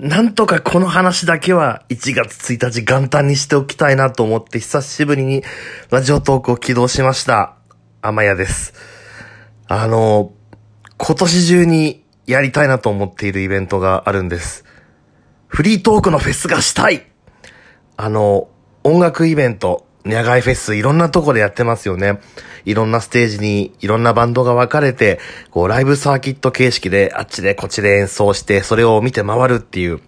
なんとかこの話だけは1月1日元旦にしておきたいなと思って久しぶりにラジオトークを起動しました。あまやです。あの、今年中にやりたいなと思っているイベントがあるんです。フリートークのフェスがしたいあの、音楽イベント、野外フェス、いろんなとこでやってますよね。いろんなステージにいろんなバンドが分かれて、こうライブサーキット形式であっちでこっちで演奏して、それを見て回るっていう。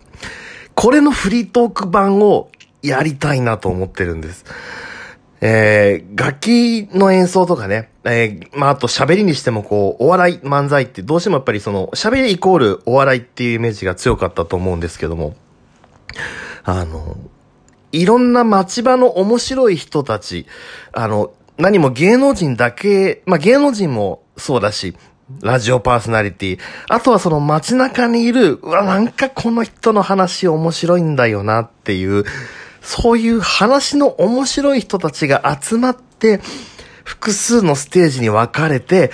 これのフリートーク版をやりたいなと思ってるんです。えー、楽器の演奏とかね、えー、まあ、あと喋りにしてもこう、お笑い漫才ってどうしてもやっぱりその、喋りイコールお笑いっていうイメージが強かったと思うんですけども、あの、いろんな街場の面白い人たち、あの、何も芸能人だけ、まあ、芸能人もそうだし、ラジオパーソナリティ、あとはその街中にいる、うわ、なんかこの人の話面白いんだよなっていう、そういう話の面白い人たちが集まって、複数のステージに分かれて、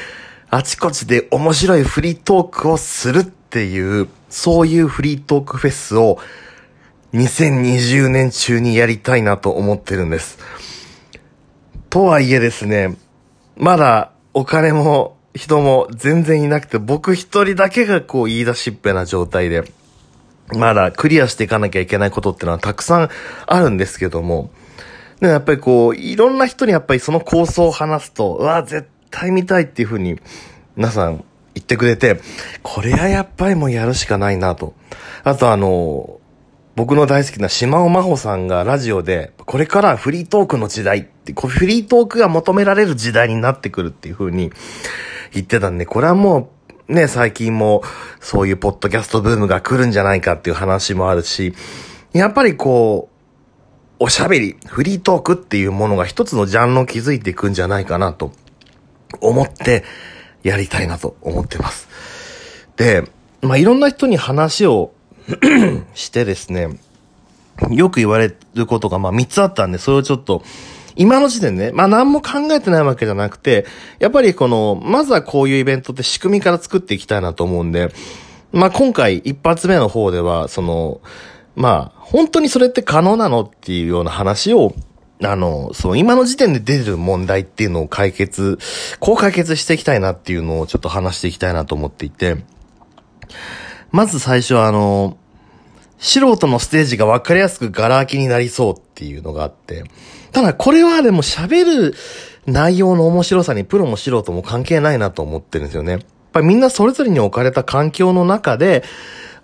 あちこちで面白いフリートークをするっていう、そういうフリートークフェスを2020年中にやりたいなと思ってるんです。とはいえですね、まだお金も人も全然いなくて、僕一人だけがこう言い出しっぺな状態で、まだクリアしていかなきゃいけないことってのはたくさんあるんですけども、でやっぱりこう、いろんな人にやっぱりその構想を話すと、うわ、絶対見たいっていうふうに、皆さん言ってくれて、これはやっぱりもうやるしかないなと。あとあの、僕の大好きな島尾真帆さんがラジオで、これからフリートークの時代って、こうフリートークが求められる時代になってくるっていう風に 言ってたんで、これはもう、ね、最近もそういうポッドキャストブームが来るんじゃないかっていう話もあるし、やっぱりこう、おしゃべり、フリートークっていうものが一つのジャンルを築いていくんじゃないかなと思ってやりたいなと思ってます。で、まあ、いろんな人に話を してですね、よく言われることがまあ3つあったんで、それをちょっと、今の時点でね、まあ何も考えてないわけじゃなくて、やっぱりこの、まずはこういうイベントって仕組みから作っていきたいなと思うんで、まあ今回一発目の方では、その、まあ、本当にそれって可能なのっていうような話を、あの、その今の時点で出る問題っていうのを解決、こう解決していきたいなっていうのをちょっと話していきたいなと思っていて、まず最初はあの、素人のステージが分かりやすくガラ空きになりそうっていうのがあって、ただこれはでも喋る内容の面白さにプロも素人も関係ないなと思ってるんですよね。やっぱりみんなそれぞれに置かれた環境の中で、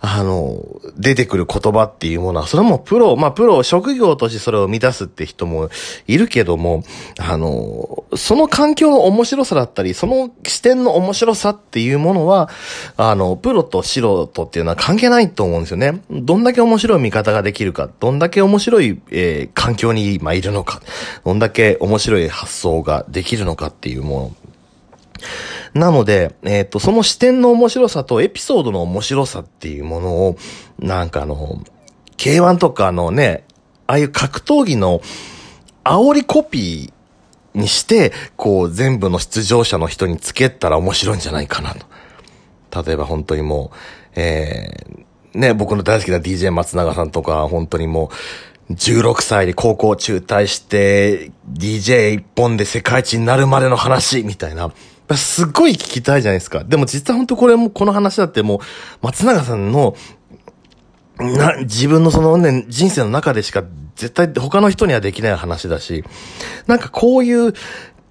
あの、出てくる言葉っていうものは、それもプロ、まあプロ、職業としてそれを満たすって人もいるけども、あの、その環境の面白さだったり、その視点の面白さっていうものは、あの、プロと素人っていうのは関係ないと思うんですよね。どんだけ面白い見方ができるか、どんだけ面白い、えー環境に今いるのか、どんだけ面白い発想ができるのかっていうもの。なので、えっ、と、その視点の面白さとエピソードの面白さっていうものを、なんかあの、K1 とかのね、ああいう格闘技の煽りコピーにして、こう全部の出場者の人につけたら面白いんじゃないかなと。例えば本当にもう、えー、ね、僕の大好きな DJ 松永さんとか、本当にもう、16歳で高校中退して、DJ 一本で世界一になるまでの話、みたいな。すっごい聞きたいじゃないですか。でも実は本当これも、この話だってもう、松永さんの、な、自分のそのね、人生の中でしか絶対他の人にはできない話だし、なんかこういう、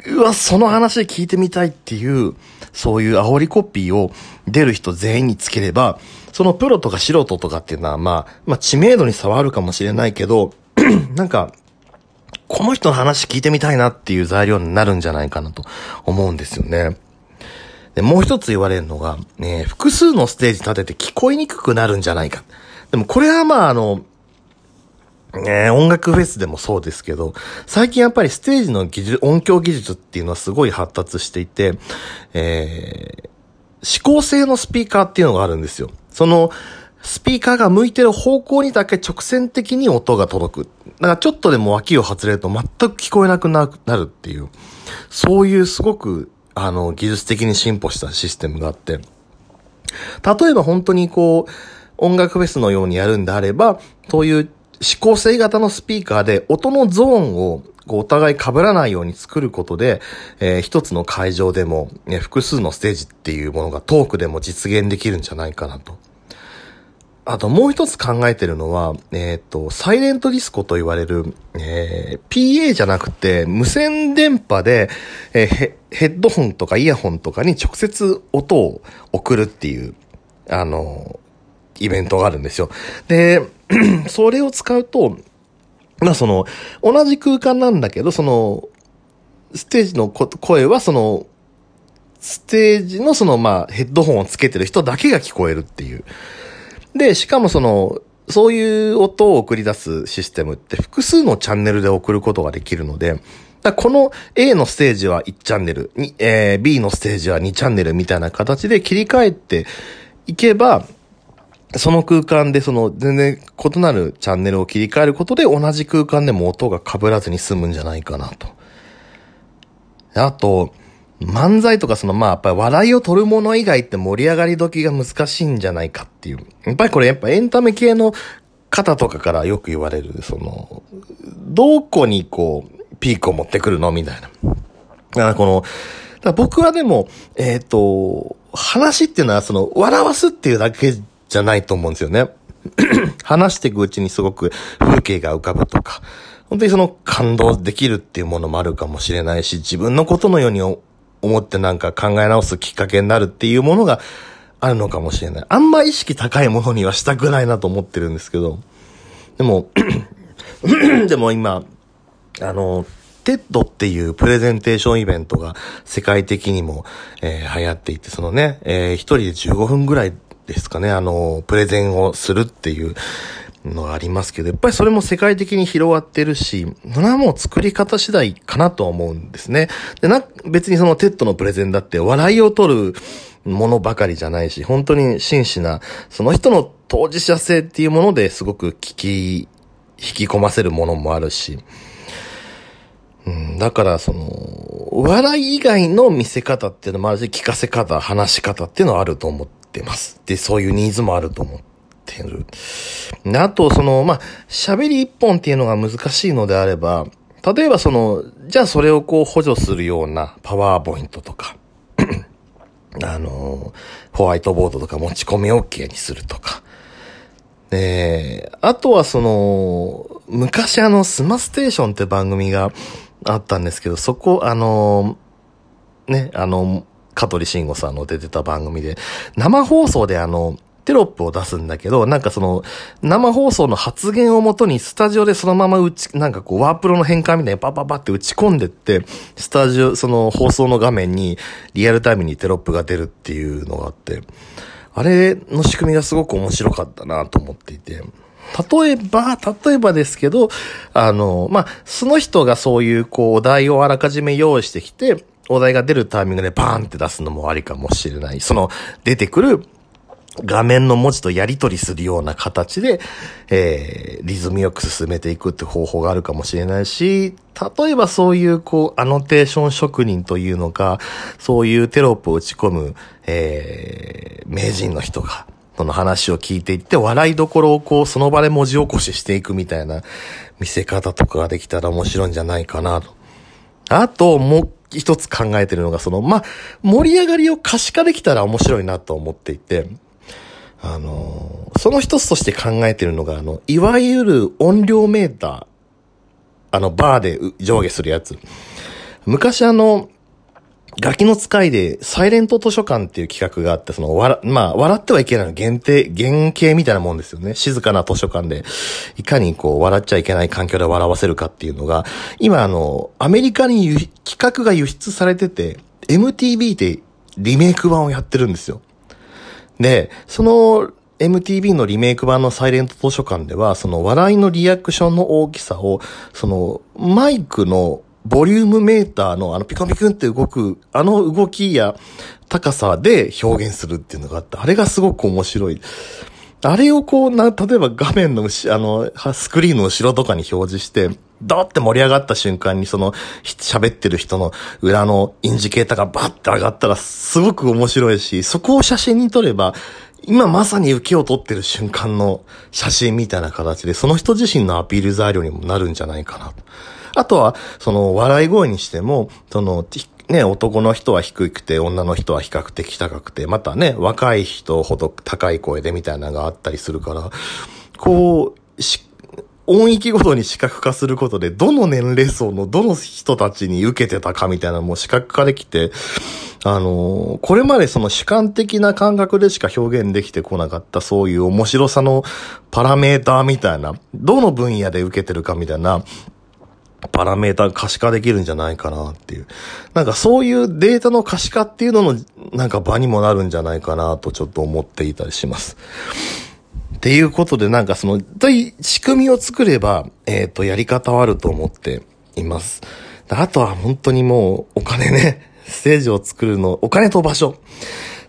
うわ、その話聞いてみたいっていう、そういう煽りコピーを出る人全員につければ、そのプロとか素人とかっていうのは、まあ、まあ知名度に差はあるかもしれないけど、なんか、この人の話聞いてみたいなっていう材料になるんじゃないかなと思うんですよね。で、もう一つ言われるのが、ね、複数のステージ立てて聞こえにくくなるんじゃないか。でもこれはまああの、ね、音楽フェスでもそうですけど、最近やっぱりステージの技術、音響技術っていうのはすごい発達していて、えー、指向性のスピーカーっていうのがあるんですよ。その、スピーカーが向いてる方向にだけ直線的に音が届く。だからちょっとでも脇を外れると全く聞こえなくなるっていう、そういうすごく、あの、技術的に進歩したシステムがあって、例えば本当にこう、音楽フェスのようにやるんであれば、そういう指向性型のスピーカーで音のゾーンをこうお互い被らないように作ることで、えー、一つの会場でも、ね、複数のステージっていうものがトークでも実現できるんじゃないかなと。あともう一つ考えてるのは、えっ、ー、と、サイレントディスコと言われる、えー、PA じゃなくて、無線電波で、えー、ヘッドホンとかイヤホンとかに直接音を送るっていう、あの、イベントがあるんですよ。で、それを使うと、まあその、同じ空間なんだけど、その、ステージの声はその、ステージのそのまあヘッドホンをつけてる人だけが聞こえるっていう。で、しかもその、そういう音を送り出すシステムって複数のチャンネルで送ることができるので、この A のステージは1チャンネル、えー、B のステージは2チャンネルみたいな形で切り替えていけば、その空間でその全然異なるチャンネルを切り替えることで同じ空間でも音が被らずに済むんじゃないかなと。あと、漫才とかそのまあやっぱり笑いを取るもの以外って盛り上がり時が難しいんじゃないかっていう。やっぱりこれやっぱエンタメ系の方とかからよく言われる、その、どこにこう、ピークを持ってくるのみたいな。だからこの、だ僕はでも、えっ、ー、と、話っていうのはその、笑わすっていうだけじゃないと思うんですよね。話していくうちにすごく風景が浮かぶとか、本当にその感動できるっていうものもあるかもしれないし、自分のことのように思ってなんか考え直すきっかけになるっていうものがあるのかもしれない。あんま意識高いものにはしたくないなと思ってるんですけど。でも でも今、あの、 TED っていうプレゼンテーションイベントが世界的にも、えー、流行っていて、そのね、えー、一人で15分ぐらいですかね、あの、プレゼンをするっていう、のがありますけど、やっぱりそれも世界的に広がってるし、それはもう作り方次第かなと思うんですね。で、な、別にその TED のプレゼンだって笑いを取るものばかりじゃないし、本当に真摯な、その人の当事者性っていうものですごく聞き、引き込ませるものもあるし、うん、だからその、笑い以外の見せ方っていうのもあるし、聞かせ方、話し方っていうのはあると思ってます。で、そういうニーズもあると思ってってる。あと、その、まあ、喋り一本っていうのが難しいのであれば、例えばその、じゃあそれをこう補助するようなパワーポイントとか、あの、ホワイトボードとか持ち込み OK にするとか。で、あとはその、昔あの、スマステーションって番組があったんですけど、そこ、あの、ね、あの、香取慎吾さんの出てた番組で、生放送であの、テロップを出すんだけど、なんかその、生放送の発言をもとにスタジオでそのまま打ち、なんかこう、ワープロの変換みたいにパパパって打ち込んでって、スタジオ、その放送の画面にリアルタイムにテロップが出るっていうのがあって、あれの仕組みがすごく面白かったなと思っていて、例えば、例えばですけど、あの、まあ、その人がそういうこう、お題をあらかじめ用意してきて、お題が出るタイミングでバーンって出すのもありかもしれない。その、出てくる画面の文字とやり取りするような形で、えー、リズムよく進めていくって方法があるかもしれないし、例えばそういう、こう、アノテーション職人というのか、そういうテロップを打ち込む、えー、名人の人が、その話を聞いていって、笑いどころをこう、その場で文字起こししていくみたいな見せ方とかができたら面白いんじゃないかなと。あと、もう一つ考えてるのが、その、まあ、盛り上がりを可視化できたら面白いなと思っていて、あの、その一つとして考えてるのが、あの、いわゆる音量メーター。あの、バーで上下するやつ。昔あの、ガキの使いで、サイレント図書館っていう企画があって、その、わら、まあ、笑ってはいけないの限定、原型みたいなもんですよね。静かな図書館で、いかにこう、笑っちゃいけない環境で笑わせるかっていうのが、今あの、アメリカに企画が輸出されてて、MTV でリメイク版をやってるんですよ。で、その MTV のリメイク版のサイレント図書館では、その笑いのリアクションの大きさを、そのマイクのボリュームメーターのあのピコピコンって動く、あの動きや高さで表現するっていうのがあって、あれがすごく面白い。あれをこうな、例えば画面の後、あの、スクリーンの後ろとかに表示して、ドって盛り上がった瞬間にその喋ってる人の裏のインジケーターがバッて上がったらすごく面白いし、そこを写真に撮れば今まさに受けを取ってる瞬間の写真みたいな形で、その人自身のアピール材料にもなるんじゃないかな。あとは、その、笑い声にしても、その、ね、男の人は低くて、女の人は比較的高くて、またね、若い人ほど高い声でみたいなのがあったりするから、こう、し、音域ごとに視覚化することで、どの年齢層のどの人たちに受けてたかみたいなのも視覚化できて、あのー、これまでその主観的な感覚でしか表現できてこなかったそういう面白さのパラメーターみたいな、どの分野で受けてるかみたいな、パラメータ可視化できるんじゃないかなっていう。なんかそういうデータの可視化っていうののなんか場にもなるんじゃないかなとちょっと思っていたりします。っていうことでなんかその、仕組みを作れば、えっ、ー、と、やり方はあると思っています。あとは本当にもうお金ね、ステージを作るの、お金と場所。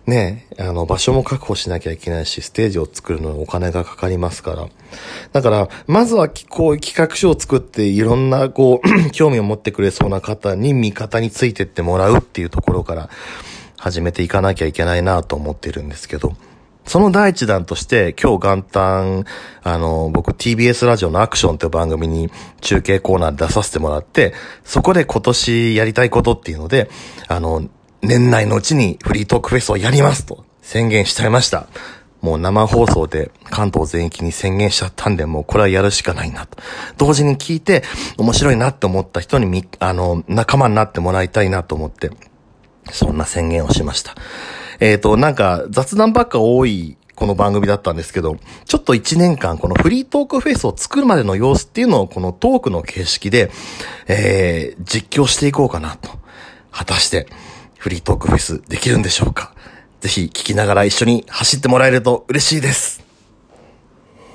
ね、あの、場所も確保しなきゃいけないし、ステージを作るのにお金がかかりますから。だから、まずは、こう、企画書を作って、いろんな、こう、興味を持ってくれそうな方に味方についてってもらうっていうところから、始めていかなきゃいけないなと思ってるんですけど。その第一弾として、今日元旦、あの、僕 TBS ラジオのアクションという番組に中継コーナー出させてもらって、そこで今年やりたいことっていうので、あの、年内のうちにフリートークフェスをやりますと宣言しちゃいました。もう生放送で関東全域に宣言しちゃったんで、もうこれはやるしかないなと。同時に聞いて面白いなって思った人にみ、あの、仲間になってもらいたいなと思って、そんな宣言をしました。えっ、ー、と、なんか雑談ばっか多いこの番組だったんですけど、ちょっと1年間このフリートークフェイスを作るまでの様子っていうのをこのトークの形式で、えー、実況していこうかなと。果たして、フリートークフェイスできるんでしょうかぜひ聞きながら一緒に走ってもらえると嬉しいです。